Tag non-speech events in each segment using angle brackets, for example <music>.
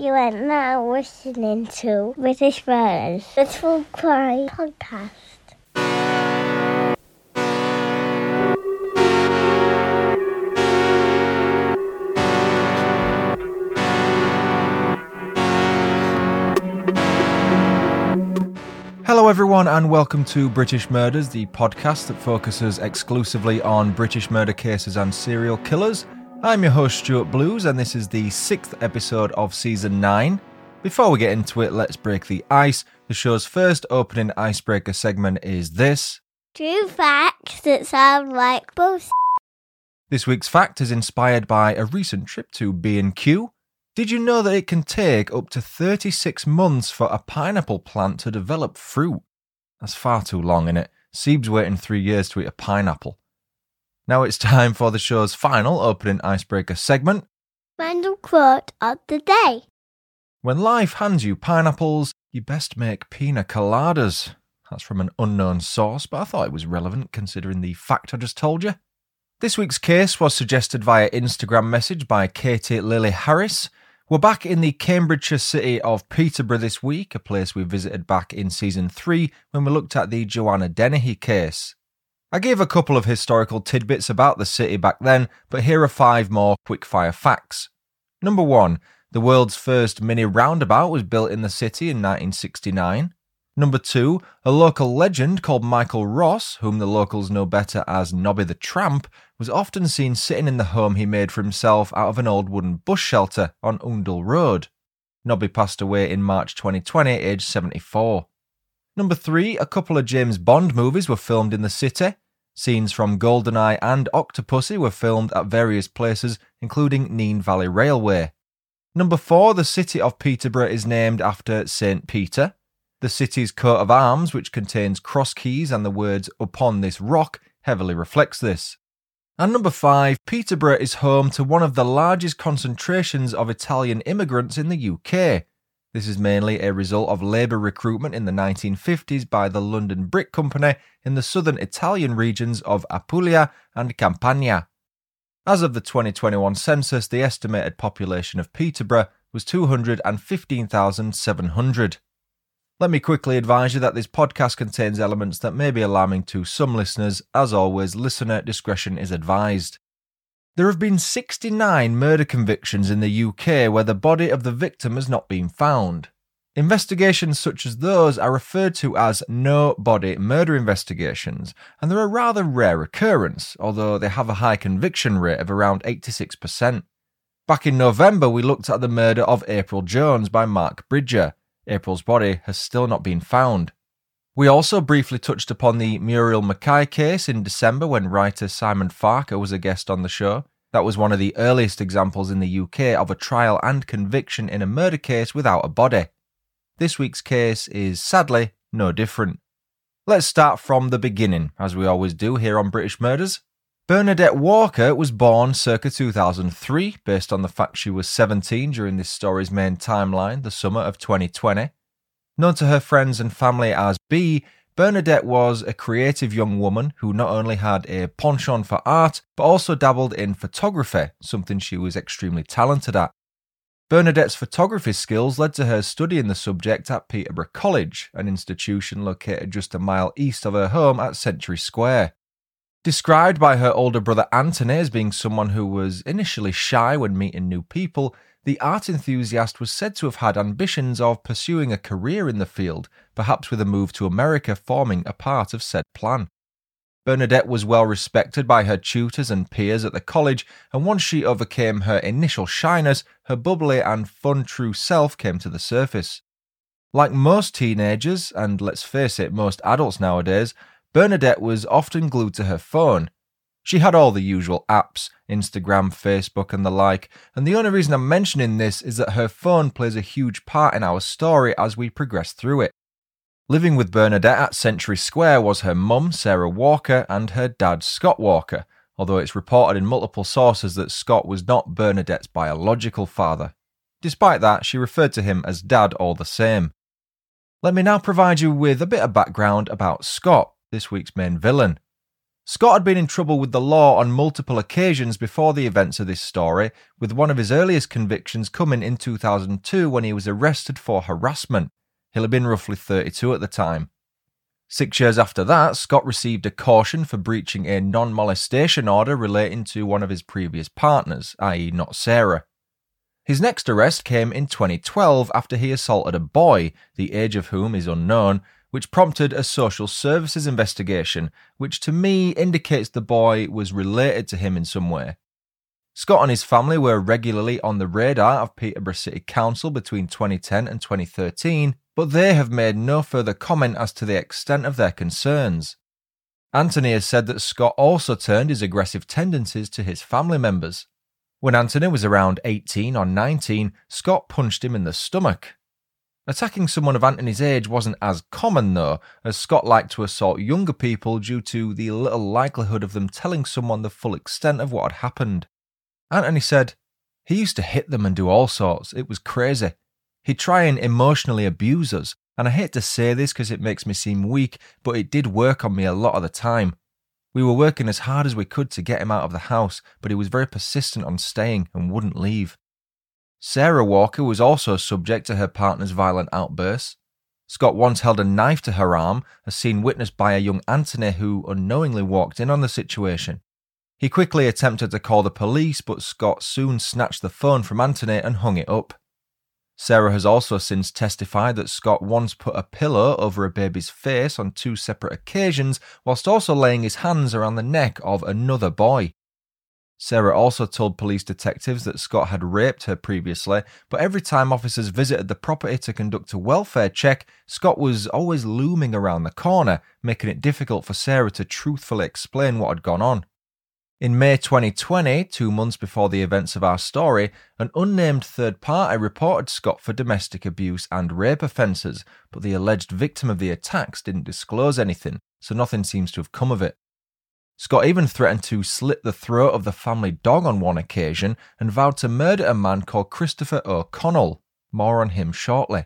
You are now listening to British Murders, the True Crime Podcast. Hello, everyone, and welcome to British Murders, the podcast that focuses exclusively on British murder cases and serial killers. I'm your host, Stuart Blues, and this is the sixth episode of season nine. Before we get into it, let's break the ice. The show's first opening icebreaker segment is this. True facts that sound like bullshit. This week's fact is inspired by a recent trip to B&Q. Did you know that it can take up to 36 months for a pineapple plant to develop fruit? That's far too long, innit? Seeb's waiting three years to eat a pineapple. Now it's time for the show's final opening icebreaker segment. Random quote of the day. When life hands you pineapples, you best make pina coladas. That's from an unknown source, but I thought it was relevant considering the fact I just told you. This week's case was suggested via Instagram message by Katie Lily Harris. We're back in the Cambridgeshire city of Peterborough this week, a place we visited back in season 3 when we looked at the Joanna Dennehy case. I gave a couple of historical tidbits about the city back then, but here are five more quickfire facts. Number one, the world's first mini roundabout was built in the city in 1969. Number two, a local legend called Michael Ross, whom the locals know better as Nobby the Tramp, was often seen sitting in the home he made for himself out of an old wooden bush shelter on Oundle Road. Nobby passed away in March 2020, aged 74. Number three, a couple of James Bond movies were filmed in the city. Scenes from Goldeneye and Octopussy were filmed at various places, including Nene Valley Railway. Number four, the city of Peterborough is named after St. Peter. The city's coat of arms, which contains cross keys and the words upon this rock, heavily reflects this. And number five, Peterborough is home to one of the largest concentrations of Italian immigrants in the UK. This is mainly a result of labour recruitment in the 1950s by the London Brick Company in the southern Italian regions of Apulia and Campania. As of the 2021 census, the estimated population of Peterborough was 215,700. Let me quickly advise you that this podcast contains elements that may be alarming to some listeners. As always, listener discretion is advised. There have been 69 murder convictions in the UK where the body of the victim has not been found. Investigations such as those are referred to as no body murder investigations, and they're a rather rare occurrence, although they have a high conviction rate of around 86%. Back in November, we looked at the murder of April Jones by Mark Bridger. April's body has still not been found. We also briefly touched upon the Muriel McKay case in December when writer Simon Farquhar was a guest on the show. That was one of the earliest examples in the UK of a trial and conviction in a murder case without a body. This week's case is sadly no different. Let's start from the beginning, as we always do here on British Murders. Bernadette Walker was born circa 2003, based on the fact she was 17 during this story's main timeline, the summer of 2020. Known to her friends and family as B, Bernadette was a creative young woman who not only had a penchant for art, but also dabbled in photography, something she was extremely talented at. Bernadette's photography skills led to her studying the subject at Peterborough College, an institution located just a mile east of her home at Century Square. Described by her older brother Anthony as being someone who was initially shy when meeting new people, the art enthusiast was said to have had ambitions of pursuing a career in the field, perhaps with a move to America forming a part of said plan. Bernadette was well respected by her tutors and peers at the college, and once she overcame her initial shyness, her bubbly and fun true self came to the surface. Like most teenagers, and let's face it, most adults nowadays, Bernadette was often glued to her phone, she had all the usual apps Instagram, Facebook, and the like, and the only reason I'm mentioning this is that her phone plays a huge part in our story as we progress through it. Living with Bernadette at Century Square was her mum, Sarah Walker, and her dad, Scott Walker, although it's reported in multiple sources that Scott was not Bernadette's biological father. Despite that, she referred to him as dad all the same. Let me now provide you with a bit of background about Scott, this week's main villain. Scott had been in trouble with the law on multiple occasions before the events of this story, with one of his earliest convictions coming in 2002 when he was arrested for harassment. He'll have been roughly 32 at the time. Six years after that, Scott received a caution for breaching a non molestation order relating to one of his previous partners, i.e., not Sarah. His next arrest came in 2012 after he assaulted a boy, the age of whom is unknown, which prompted a social services investigation, which to me indicates the boy was related to him in some way. Scott and his family were regularly on the radar of Peterborough City Council between 2010 and 2013, but they have made no further comment as to the extent of their concerns. Anthony has said that Scott also turned his aggressive tendencies to his family members. When Anthony was around 18 or 19, Scott punched him in the stomach. Attacking someone of Anthony's age wasn't as common, though, as Scott liked to assault younger people due to the little likelihood of them telling someone the full extent of what had happened. Anthony said, He used to hit them and do all sorts. It was crazy. He'd try and emotionally abuse us, and I hate to say this because it makes me seem weak, but it did work on me a lot of the time. We were working as hard as we could to get him out of the house, but he was very persistent on staying and wouldn't leave. Sarah Walker was also subject to her partner's violent outbursts. Scott once held a knife to her arm, a scene witnessed by a young Anthony who unknowingly walked in on the situation. He quickly attempted to call the police, but Scott soon snatched the phone from Anthony and hung it up. Sarah has also since testified that Scott once put a pillow over a baby's face on two separate occasions, whilst also laying his hands around the neck of another boy. Sarah also told police detectives that Scott had raped her previously, but every time officers visited the property to conduct a welfare check, Scott was always looming around the corner, making it difficult for Sarah to truthfully explain what had gone on. In May 2020, two months before the events of our story, an unnamed third party reported Scott for domestic abuse and rape offences, but the alleged victim of the attacks didn't disclose anything, so nothing seems to have come of it. Scott even threatened to slit the throat of the family dog on one occasion and vowed to murder a man called Christopher O'Connell. More on him shortly.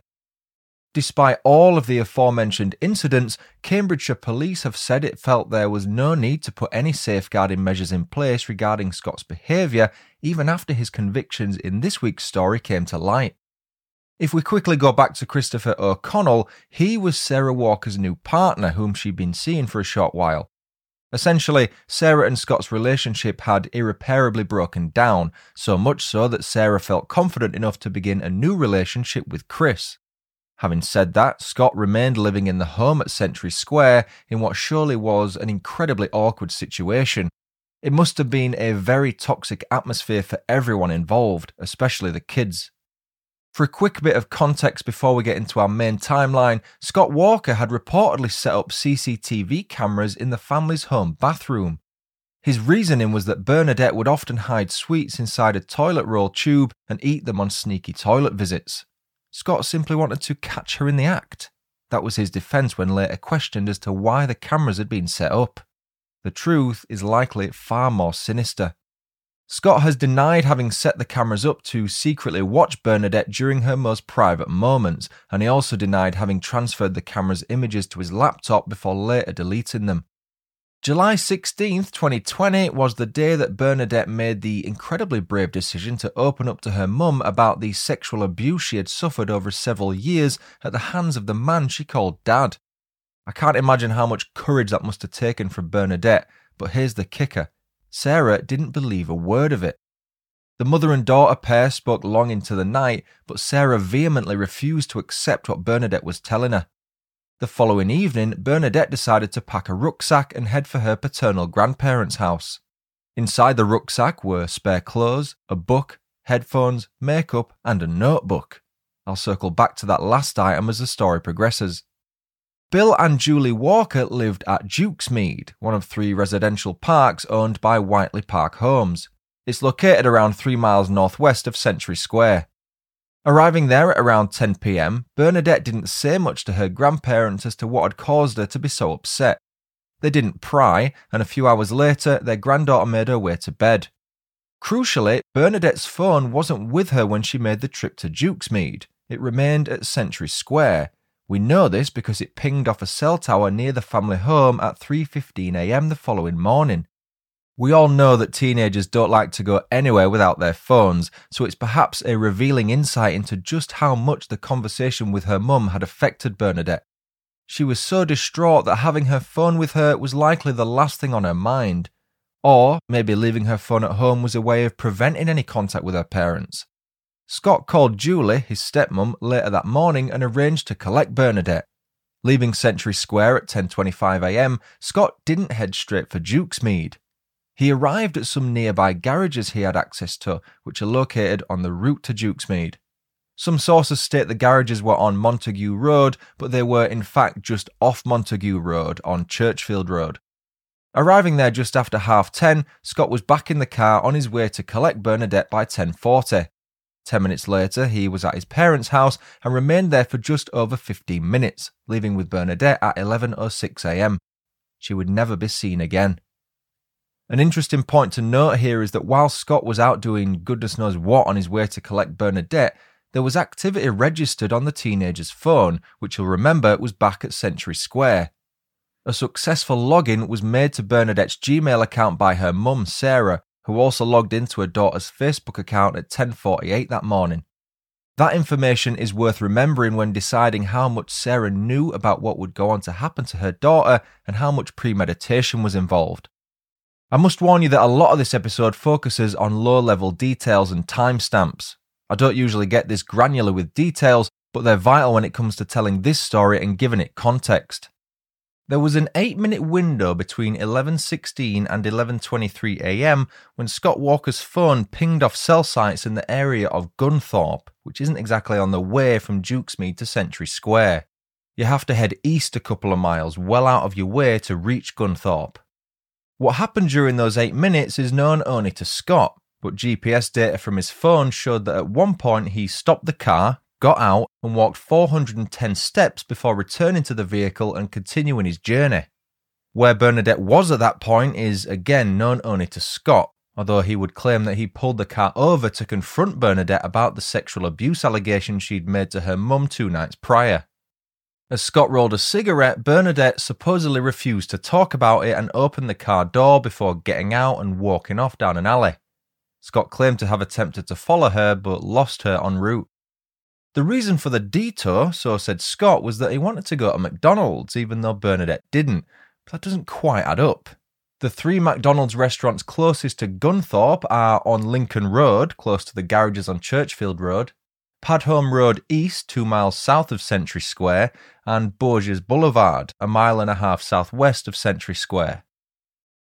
Despite all of the aforementioned incidents, Cambridgeshire police have said it felt there was no need to put any safeguarding measures in place regarding Scott's behaviour, even after his convictions in this week's story came to light. If we quickly go back to Christopher O'Connell, he was Sarah Walker's new partner, whom she'd been seeing for a short while. Essentially, Sarah and Scott's relationship had irreparably broken down, so much so that Sarah felt confident enough to begin a new relationship with Chris. Having said that, Scott remained living in the home at Century Square in what surely was an incredibly awkward situation. It must have been a very toxic atmosphere for everyone involved, especially the kids. For a quick bit of context before we get into our main timeline, Scott Walker had reportedly set up CCTV cameras in the family's home bathroom. His reasoning was that Bernadette would often hide sweets inside a toilet roll tube and eat them on sneaky toilet visits. Scott simply wanted to catch her in the act. That was his defence when later questioned as to why the cameras had been set up. The truth is likely far more sinister. Scott has denied having set the cameras up to secretly watch Bernadette during her most private moments, and he also denied having transferred the camera's images to his laptop before later deleting them. July 16th, 2020 was the day that Bernadette made the incredibly brave decision to open up to her mum about the sexual abuse she had suffered over several years at the hands of the man she called Dad. I can't imagine how much courage that must have taken from Bernadette, but here's the kicker. Sarah didn't believe a word of it. The mother and daughter pair spoke long into the night, but Sarah vehemently refused to accept what Bernadette was telling her. The following evening, Bernadette decided to pack a rucksack and head for her paternal grandparents' house. Inside the rucksack were spare clothes, a book, headphones, makeup, and a notebook. I'll circle back to that last item as the story progresses. Bill and Julie Walker lived at Dukesmead, one of three residential parks owned by Whiteley Park Homes. It's located around three miles northwest of Century Square. Arriving there at around 10 pm, Bernadette didn't say much to her grandparents as to what had caused her to be so upset. They didn't pry, and a few hours later, their granddaughter made her way to bed. Crucially, Bernadette's phone wasn't with her when she made the trip to Dukesmead. It remained at Century Square, We know this because it pinged off a cell tower near the family home at 3:15 a.m. the following morning. We all know that teenagers don't like to go anywhere without their phones, so it's perhaps a revealing insight into just how much the conversation with her mum had affected Bernadette. She was so distraught that having her phone with her was likely the last thing on her mind. Or maybe leaving her phone at home was a way of preventing any contact with her parents. Scott called Julie, his stepmom, later that morning and arranged to collect Bernadette. Leaving Century Square at 10.25am, Scott didn't head straight for Dukesmead. He arrived at some nearby garages he had access to, which are located on the route to Dukesmead. Some sources state the garages were on Montague Road, but they were in fact just off Montague Road on Churchfield Road. Arriving there just after half 10, Scott was back in the car on his way to collect Bernadette by 10:40. 10 minutes later, he was at his parents' house and remained there for just over 15 minutes, leaving with Bernadette at 11:06 a.m. She would never be seen again. An interesting point to note here is that while Scott was out doing goodness knows what on his way to collect Bernadette, there was activity registered on the teenager's phone, which you'll remember was back at Century Square. A successful login was made to Bernadette's Gmail account by her mum, Sarah, who also logged into her daughter's Facebook account at 10:48 that morning. That information is worth remembering when deciding how much Sarah knew about what would go on to happen to her daughter and how much premeditation was involved. I must warn you that a lot of this episode focuses on low level details and timestamps. I don't usually get this granular with details, but they're vital when it comes to telling this story and giving it context. There was an 8-minute window between 11:16 and 11:23 a.m. when Scott Walker's phone pinged off cell sites in the area of Gunthorpe, which isn't exactly on the way from Dukesmead to Century Square. You have to head east a couple of miles, well out of your way to reach Gunthorpe. What happened during those eight minutes is known only to Scott, but GPS data from his phone showed that at one point he stopped the car, got out, and walked 410 steps before returning to the vehicle and continuing his journey. Where Bernadette was at that point is again known only to Scott, although he would claim that he pulled the car over to confront Bernadette about the sexual abuse allegation she'd made to her mum two nights prior. As Scott rolled a cigarette, Bernadette supposedly refused to talk about it and opened the car door before getting out and walking off down an alley. Scott claimed to have attempted to follow her but lost her en route. The reason for the detour, so said Scott, was that he wanted to go to McDonald's even though Bernadette didn't, but that doesn't quite add up. The three McDonald's restaurants closest to Gunthorpe are on Lincoln Road, close to the garages on Churchfield Road, Padholme Road East, two miles south of Century Square, and Bourges Boulevard, a mile and a half southwest of Century Square.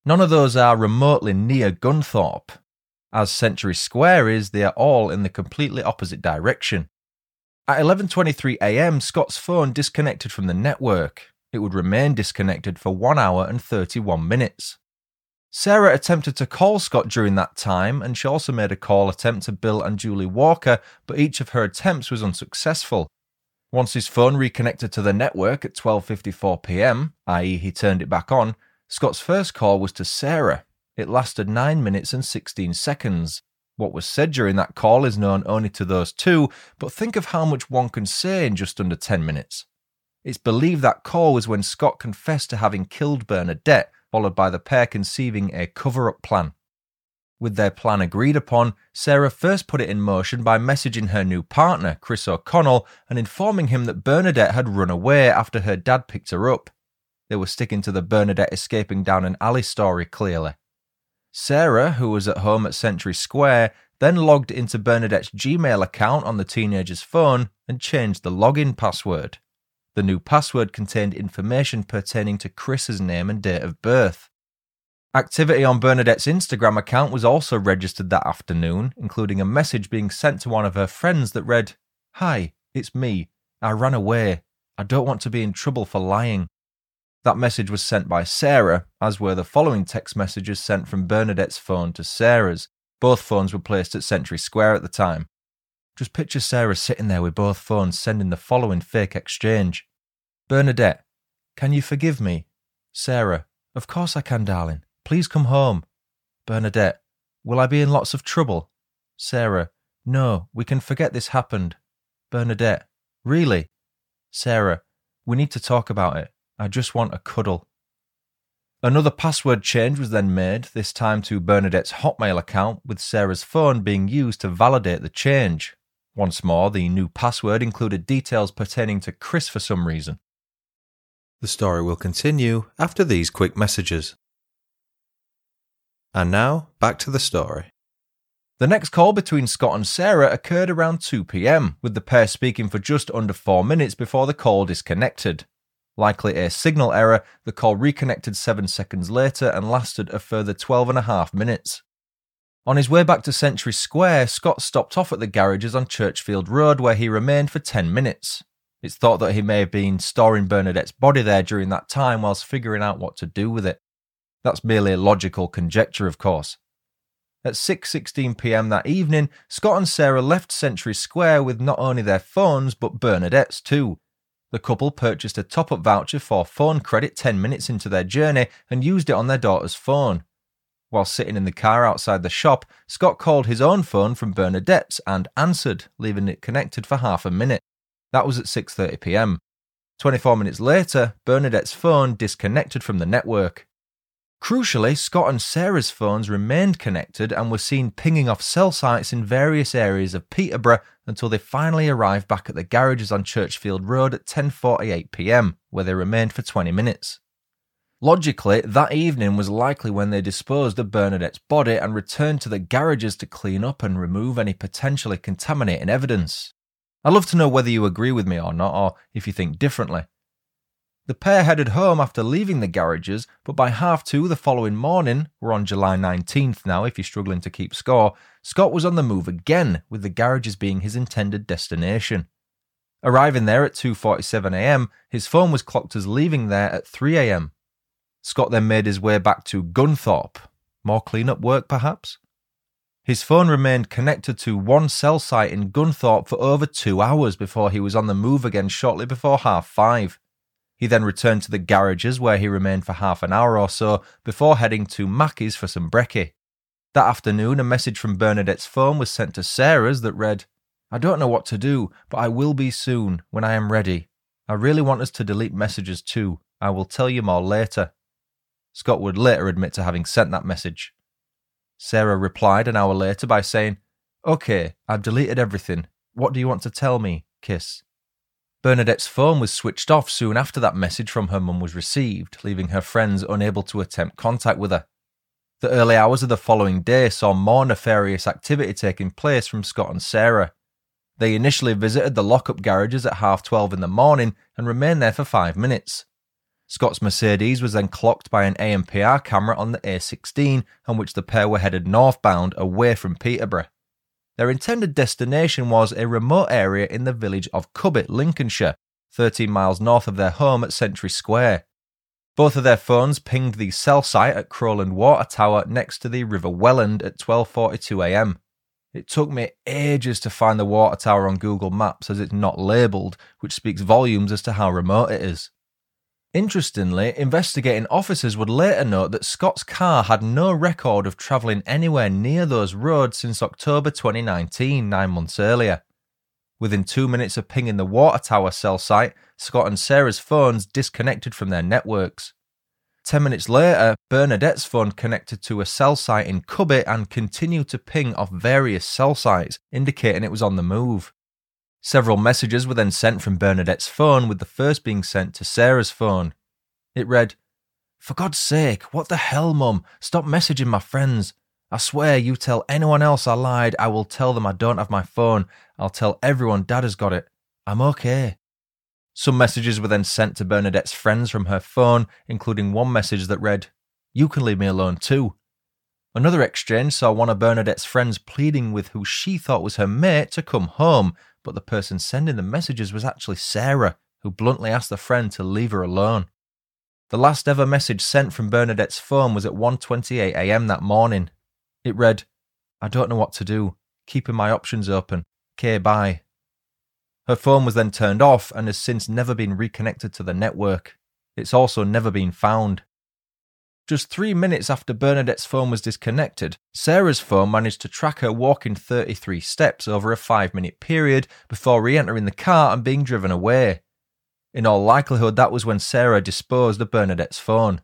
None of those are remotely near Gunthorpe. As Century Square is, they are all in the completely opposite direction. At 11:23 a.m., Scott's phone disconnected from the network. It would remain disconnected for 1 hour and 31 minutes. Sarah attempted to call Scott during that time, and she also made a call attempt to Bill and Julie Walker, but each of her attempts was unsuccessful. Once his phone reconnected to the network at 12:54 p.m., i.e., he turned it back on, Scott's first call was to Sarah. It lasted 9 minutes and 16 seconds. What was said during that call is known only to those two, but think of how much one can say in just under 10 minutes. It's believed that call was when Scott confessed to having killed Bernadette followed by the pair conceiving a cover up plan. With their plan agreed upon, Sarah first put it in motion by messaging her new partner, Chris O'Connell, and informing him that Bernadette had run away after her dad picked her up. They were sticking to the Bernadette escaping down an alley story clearly. Sarah, who was at home at Century Square, then logged into Bernadette's Gmail account on the teenager's phone and changed the login password. The new password contained information pertaining to Chris's name and date of birth. Activity on Bernadette's Instagram account was also registered that afternoon, including a message being sent to one of her friends that read, Hi, it's me. I ran away. I don't want to be in trouble for lying. That message was sent by Sarah, as were the following text messages sent from Bernadette's phone to Sarah's. Both phones were placed at Century Square at the time. Just picture Sarah sitting there with both phones sending the following fake exchange Bernadette, can you forgive me? Sarah, of course I can, darling. Please come home. Bernadette, will I be in lots of trouble? Sarah, no, we can forget this happened. Bernadette, really? Sarah, We need to talk about it. I just want a cuddle. Another password change was then made, this time to Bernadette's Hotmail account, with Sarah's phone being used to validate the change. Once more, the new password included details pertaining to Chris for some reason. The story will continue after these quick messages. And now, back to the story. The next call between Scott and Sarah occurred around 2 pm, with the pair speaking for just under four minutes before the call disconnected. Likely a signal error, the call reconnected seven seconds later and lasted a further 12 and a half minutes. On his way back to Century Square, Scott stopped off at the garages on Churchfield Road where he remained for 10 minutes. It's thought that he may have been storing Bernadette's body there during that time whilst figuring out what to do with it. That's merely a logical conjecture, of course. At 6:16 p.m. that evening, Scott and Sarah left Century Square with not only their phones but Bernadette's too. The couple purchased a top up voucher for phone credit 10 minutes into their journey and used it on their daughter's phone. While sitting in the car outside the shop, Scott called his own phone from Bernadette's and answered, leaving it connected for half a minute. That was at 6:30 p.m. 24 minutes later, Bernadette's phone disconnected from the network. Crucially, Scott and Sarah's phones remained connected and were seen pinging off cell sites in various areas of Peterborough until they finally arrived back at the garages on Churchfield Road at 10:48 p.m., where they remained for 20 minutes. Logically, that evening was likely when they disposed of Bernadette's body and returned to the garages to clean up and remove any potentially contaminating evidence. I'd love to know whether you agree with me or not, or if you think differently. The pair headed home after leaving the garages, but by half two the following morning, we're on July 19th now if you're struggling to keep score, Scott was on the move again, with the garages being his intended destination. Arriving there at 2.47am, his phone was clocked as leaving there at 3am. Scott then made his way back to Gunthorpe. More clean-up work, perhaps? His phone remained connected to one cell site in Gunthorpe for over two hours before he was on the move again shortly before half five. He then returned to the garages where he remained for half an hour or so before heading to Mackey's for some brekkie. That afternoon, a message from Bernadette's phone was sent to Sarah's that read, I don't know what to do, but I will be soon, when I am ready. I really want us to delete messages too. I will tell you more later. Scott would later admit to having sent that message. Sarah replied an hour later by saying, OK, I've deleted everything. What do you want to tell me? Kiss. Bernadette's phone was switched off soon after that message from her mum was received, leaving her friends unable to attempt contact with her. The early hours of the following day saw more nefarious activity taking place from Scott and Sarah. They initially visited the lockup garages at half twelve in the morning and remained there for five minutes. Scott's Mercedes was then clocked by an ANPR camera on the A16, on which the pair were headed northbound away from Peterborough. Their intended destination was a remote area in the village of Cowbit, Lincolnshire, 13 miles north of their home at Century Square. Both of their phones pinged the cell site at Crowland Water Tower next to the River Welland at 12:42 a.m. It took me ages to find the water tower on Google Maps as it's not labelled, which speaks volumes as to how remote it is. Interestingly, investigating officers would later note that Scott's car had no record of travelling anywhere near those roads since October 2019, nine months earlier. Within two minutes of pinging the water tower cell site, Scott and Sarah's phones disconnected from their networks. Ten minutes later, Bernadette's phone connected to a cell site in Cowbit and continued to ping off various cell sites, indicating it was on the move. Several messages were then sent from Bernadette's phone, with the first being sent to Sarah's phone. It read, For God's sake, what the hell, Mum? Stop messaging my friends. I swear, you tell anyone else I lied, I will tell them I don't have my phone. I'll tell everyone Dad has got it. I'm okay. Some messages were then sent to Bernadette's friends from her phone, including one message that read, You can leave me alone too. Another exchange saw one of Bernadette's friends pleading with who she thought was her mate to come home, but the person sending the messages was actually Sarah, who bluntly asked the friend to leave her alone. The last ever message sent from Bernadette's phone was at 1:28 a.m. that morning. It read, "I don't know what to do. Keeping my options open. K bye." Her phone was then turned off and has since never been reconnected to the network. It's also never been found. Just three minutes after Bernadette's phone was disconnected, Sarah's phone managed to track her walking 33 steps over a five minute period before re entering the car and being driven away. In all likelihood, that was when Sarah disposed of Bernadette's phone.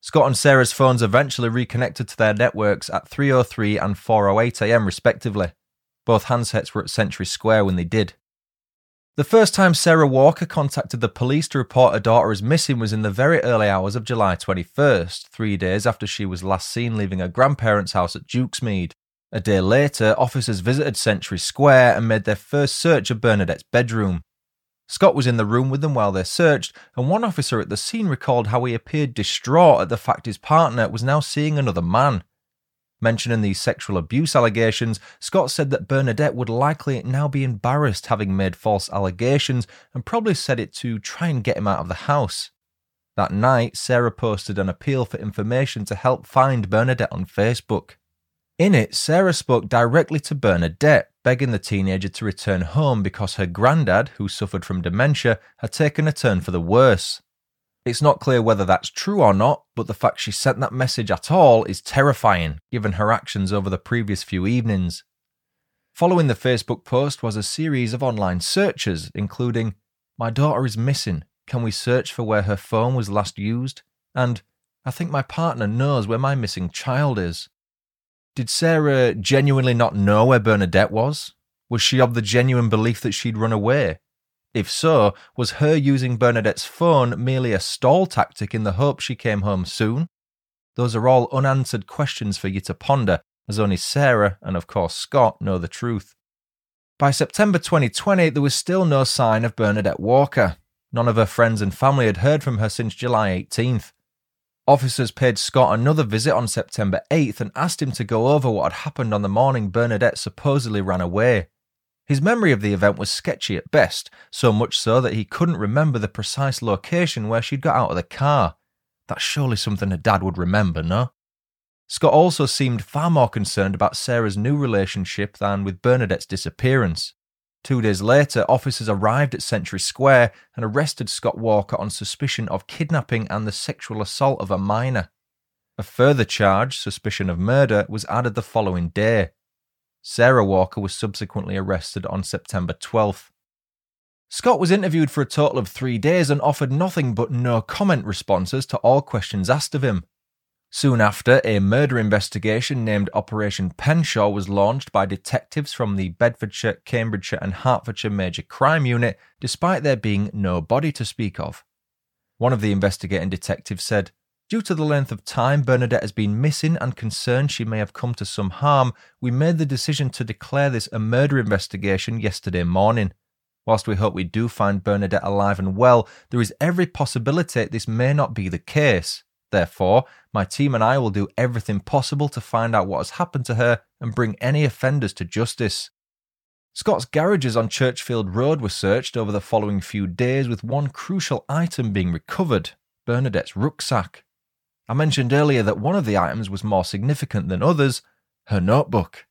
Scott and Sarah's phones eventually reconnected to their networks at 3:03 and 4:08 a.m. respectively. Both handsets were at Century Square when they did. The first time Sarah Walker contacted the police to report her daughter as missing was in the very early hours of July 21st, three days after she was last seen leaving her grandparents' house at Dukesmead. A day later, officers visited Century Square and made their first search of Bernadette's bedroom. Scott was in the room with them while they searched, and one officer at the scene recalled how he appeared distraught at the fact his partner was now seeing another man. Mentioning these sexual abuse allegations, Scott said that Bernadette would likely now be embarrassed having made false allegations and probably said it to try and get him out of the house. That night, Sarah posted an appeal for information to help find Bernadette on Facebook. In it, Sarah spoke directly to Bernadette, begging the teenager to return home because her granddad, who suffered from dementia, had taken a turn for the worse. It's not clear whether that's true or not, but the fact she sent that message at all is terrifying, given her actions over the previous few evenings. Following the Facebook post was a series of online searches, including My daughter is missing. Can we search for where her phone was last used? And I think my partner knows where my missing child is. Did Sarah genuinely not know where Bernadette was? Was she of the genuine belief that she'd run away? If so, was her using Bernadette's phone merely a stall tactic in the hope she came home soon? Those are all unanswered questions for you to ponder, as only Sarah and, of course, Scott know the truth. By September 2020, there was still no sign of Bernadette Walker. None of her friends and family had heard from her since July 18th. Officers paid Scott another visit on September 8th and asked him to go over what had happened on the morning Bernadette supposedly ran away. His memory of the event was sketchy at best, so much so that he couldn't remember the precise location where she'd got out of the car. That's surely something her dad would remember, no? Scott also seemed far more concerned about Sarah's new relationship than with Bernadette's disappearance. Two days later, officers arrived at Century Square and arrested Scott Walker on suspicion of kidnapping and the sexual assault of a minor. A further charge, suspicion of murder, was added the following day. Sarah Walker was subsequently arrested on September 12th. Scott was interviewed for a total of three days and offered nothing but no comment responses to all questions asked of him. Soon after, a murder investigation named Operation Penshaw was launched by detectives from the Bedfordshire, Cambridgeshire, and Hertfordshire Major Crime Unit, despite there being no body to speak of. One of the investigating detectives said, Due to the length of time Bernadette has been missing and concerned she may have come to some harm, we made the decision to declare this a murder investigation yesterday morning. Whilst we hope we do find Bernadette alive and well, there is every possibility this may not be the case. Therefore, my team and I will do everything possible to find out what has happened to her and bring any offenders to justice. Scott's garages on Churchfield Road were searched over the following few days, with one crucial item being recovered Bernadette's rucksack. I mentioned earlier that one of the items was more significant than others her notebook.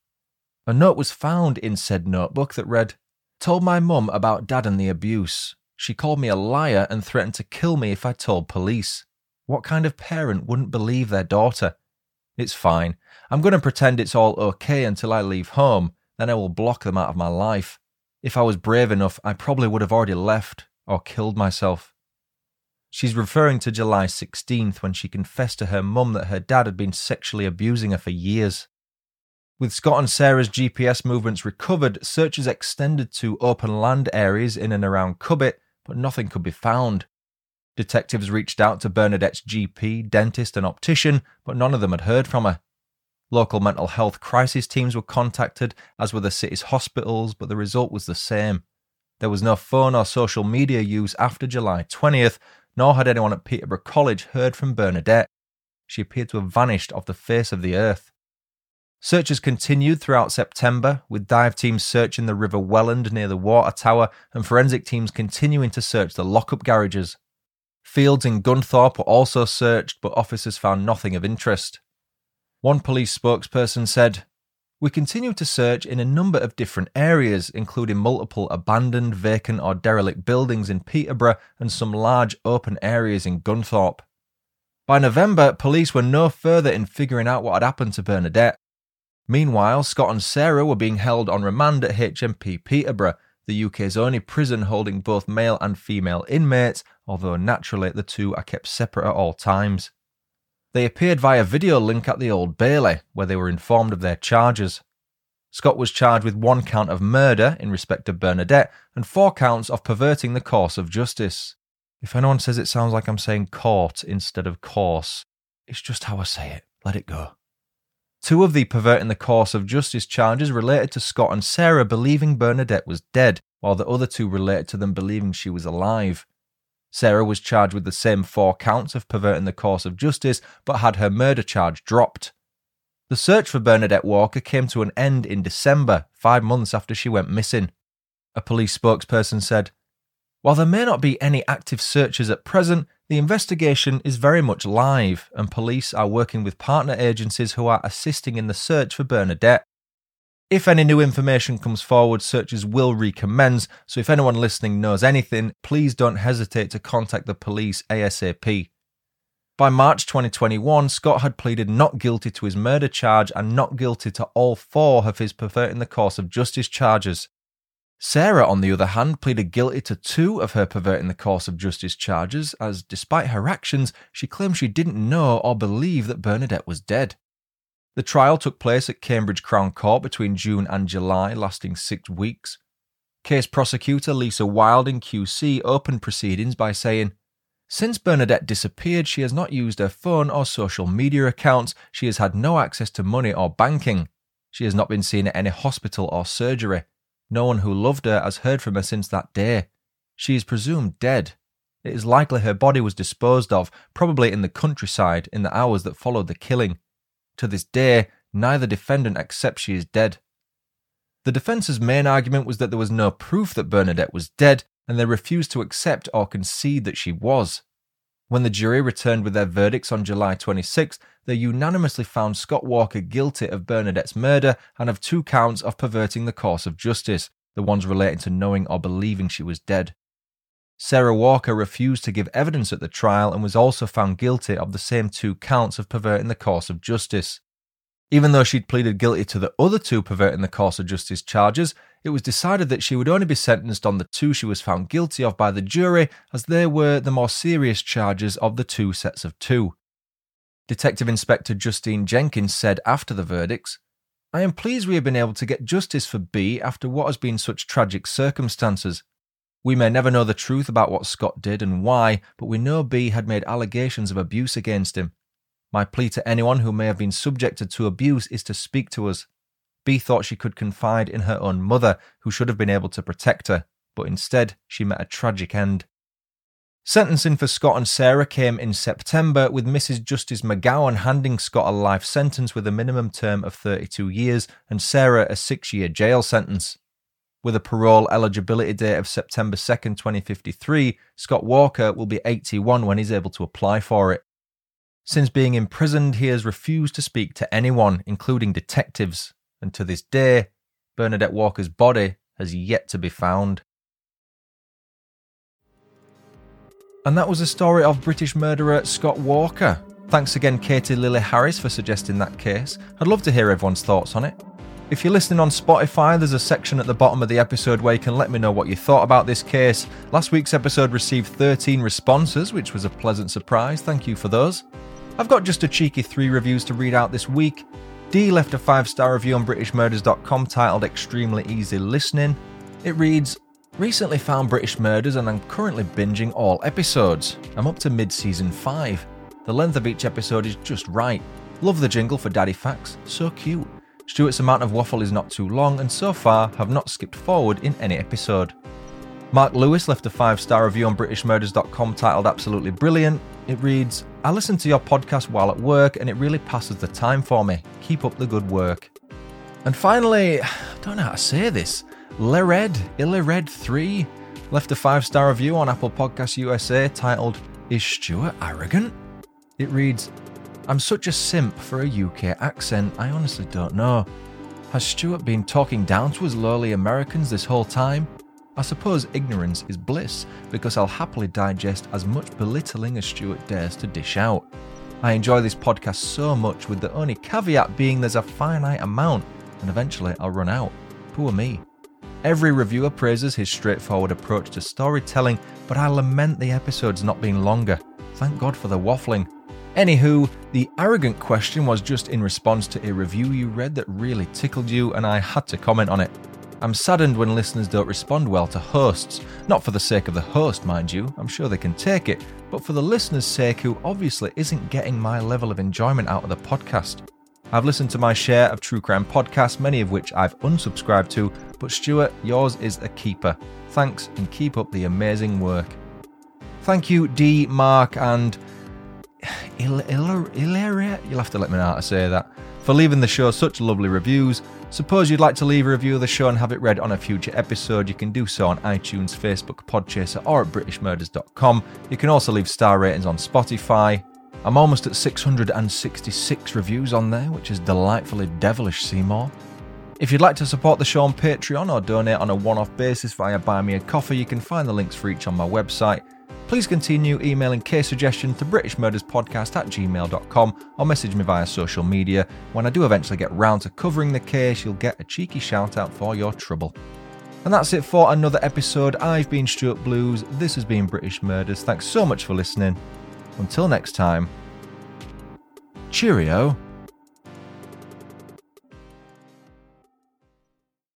A note was found in said notebook that read, Told my mum about dad and the abuse. She called me a liar and threatened to kill me if I told police. What kind of parent wouldn't believe their daughter? It's fine. I'm going to pretend it's all okay until I leave home, then I will block them out of my life. If I was brave enough, I probably would have already left or killed myself. She's referring to July 16th when she confessed to her mum that her dad had been sexually abusing her for years. With Scott and Sarah's GPS movements recovered, searches extended to open land areas in and around Cowbit, but nothing could be found. Detectives reached out to Bernadette's GP, dentist, and optician, but none of them had heard from her. Local mental health crisis teams were contacted, as were the city's hospitals, but the result was the same. There was no phone or social media use after July 20th, nor had anyone at Peterborough College heard from Bernadette. She appeared to have vanished off the face of the earth. Searches continued throughout September, with dive teams searching the River Welland near the water tower and forensic teams continuing to search the lockup garages. Fields in Gunthorpe were also searched, but officers found nothing of interest. One police spokesperson said, We continue to search in a number of different areas, including multiple abandoned, vacant, or derelict buildings in Peterborough and some large open areas in Gunthorpe. By November, police were no further in figuring out what had happened to Bernadette. Meanwhile, Scott and Sarah were being held on remand at HMP Peterborough, the UK's only prison holding both male and female inmates, although naturally the two are kept separate at all times. They appeared via video link at the Old Bailey, where they were informed of their charges. Scott was charged with one count of murder in respect of Bernadette and four counts of perverting the course of justice. If anyone says it sounds like I'm saying court instead of course, it's just how I say it. Let it go. Two of the perverting the course of justice charges related to Scott and Sarah believing Bernadette was dead, while the other two related to them believing she was alive. Sarah was charged with the same four counts of perverting the course of justice, but had her murder charge dropped. The search for Bernadette Walker came to an end in December, five months after she went missing. A police spokesperson said, While there may not be any active searches at present, the investigation is very much live, and police are working with partner agencies who are assisting in the search for Bernadette. If any new information comes forward, searches will recommence, so if anyone listening knows anything, please don't hesitate to contact the police ASAP. By March 2021, Scott had pleaded not guilty to his murder charge and not guilty to all four of his perverting the course of justice charges. Sarah, on the other hand, pleaded guilty to two of her perverting the course of justice charges, as despite her actions, she claimed she didn't know or believe that Bernadette was dead. The trial took place at Cambridge Crown Court between June and July, lasting six weeks. Case prosecutor Lisa Wilding QC opened proceedings by saying, since Bernadette disappeared, she has not used her phone or social media accounts. She has had no access to money or banking. She has not been seen at any hospital or surgery. No one who loved her has heard from her since that day. She is presumed dead. It is likely her body was disposed of, probably in the countryside, in the hours that followed the killing. To this day, neither defendant accepts she is dead. The defence's main argument was that there was no proof that Bernadette was dead, and they refused to accept or concede that she was. When the jury returned with their verdicts on July 26, they unanimously found Scott Walker guilty of Bernadette's murder and of two counts of perverting the course of justice, the ones relating to knowing or believing she was dead. Sarah Walker refused to give evidence at the trial and was also found guilty of the same two counts of perverting the course of justice. Even though she'd pleaded guilty to the other two perverting the course of justice charges, it was decided that she would only be sentenced on the two she was found guilty of by the jury, as they were the more serious charges of the two sets of two. Detective Inspector Justine Jenkins said after the verdicts, I am pleased we have been able to get justice for B after what has been such tragic circumstances. We may never know the truth about what Scott did and why, but we know B had made allegations of abuse against him. My plea to anyone who may have been subjected to abuse is to speak to us. B thought she could confide in her own mother, who should have been able to protect her, but instead she met a tragic end. Sentencing for Scott and Sarah came in September, with Mrs. Justice McGowan handing Scott a life sentence with a minimum term of 32 years and Sarah a six year jail sentence. With a parole eligibility date of September 2nd, 2053, Scott Walker will be 81 when he's able to apply for it. Since being imprisoned, he has refused to speak to anyone, including detectives, and to this day, Bernadette Walker's body has yet to be found. And that was the story of British murderer Scott Walker. Thanks again, Katie Lily Harris, for suggesting that case. I'd love to hear everyone's thoughts on it. If you're listening on Spotify, there's a section at the bottom of the episode where you can let me know what you thought about this case. Last week's episode received 13 responses, which was a pleasant surprise. Thank you for those. I've got just a cheeky three reviews to read out this week. D left a five star review on BritishMurders.com titled Extremely Easy Listening. It reads Recently found British Murders and I'm currently binging all episodes. I'm up to mid season 5. The length of each episode is just right. Love the jingle for Daddy Facts, so cute. Stuart's amount of waffle is not too long, and so far have not skipped forward in any episode. Mark Lewis left a five star review on BritishMurders.com titled Absolutely Brilliant. It reads I listen to your podcast while at work and it really passes the time for me. Keep up the good work. And finally, <sighs> I don't know how to say this, Lered, Illered3 left a five star review on Apple Podcasts USA titled Is Stuart Arrogant? It reads I'm such a simp for a UK accent, I honestly don't know. Has Stuart been talking down to us lowly Americans this whole time? I suppose ignorance is bliss, because I'll happily digest as much belittling as Stuart dares to dish out. I enjoy this podcast so much, with the only caveat being there's a finite amount, and eventually I'll run out. Poor me. Every reviewer praises his straightforward approach to storytelling, but I lament the episodes not being longer. Thank God for the waffling. Anywho, the arrogant question was just in response to a review you read that really tickled you, and I had to comment on it. I'm saddened when listeners don't respond well to hosts. Not for the sake of the host, mind you, I'm sure they can take it, but for the listener's sake who obviously isn't getting my level of enjoyment out of the podcast. I've listened to my share of true crime podcasts, many of which I've unsubscribed to, but Stuart, yours is a keeper. Thanks and keep up the amazing work. Thank you, D, Mark, and Ilaria, you'll have to let me know how to say that, for leaving the show such lovely reviews. Suppose you'd like to leave a review of the show and have it read on a future episode, you can do so on iTunes, Facebook, Podchaser, or at BritishMurders.com. You can also leave star ratings on Spotify. I'm almost at 666 reviews on there, which is delightfully devilish, Seymour. If you'd like to support the show on Patreon or donate on a one off basis via Buy Me a Coffee, you can find the links for each on my website. Please continue emailing case suggestions to BritishMurdersPodcast at gmail.com or message me via social media. When I do eventually get round to covering the case, you'll get a cheeky shout out for your trouble. And that's it for another episode. I've been Stuart Blues. This has been British Murders. Thanks so much for listening. Until next time, cheerio.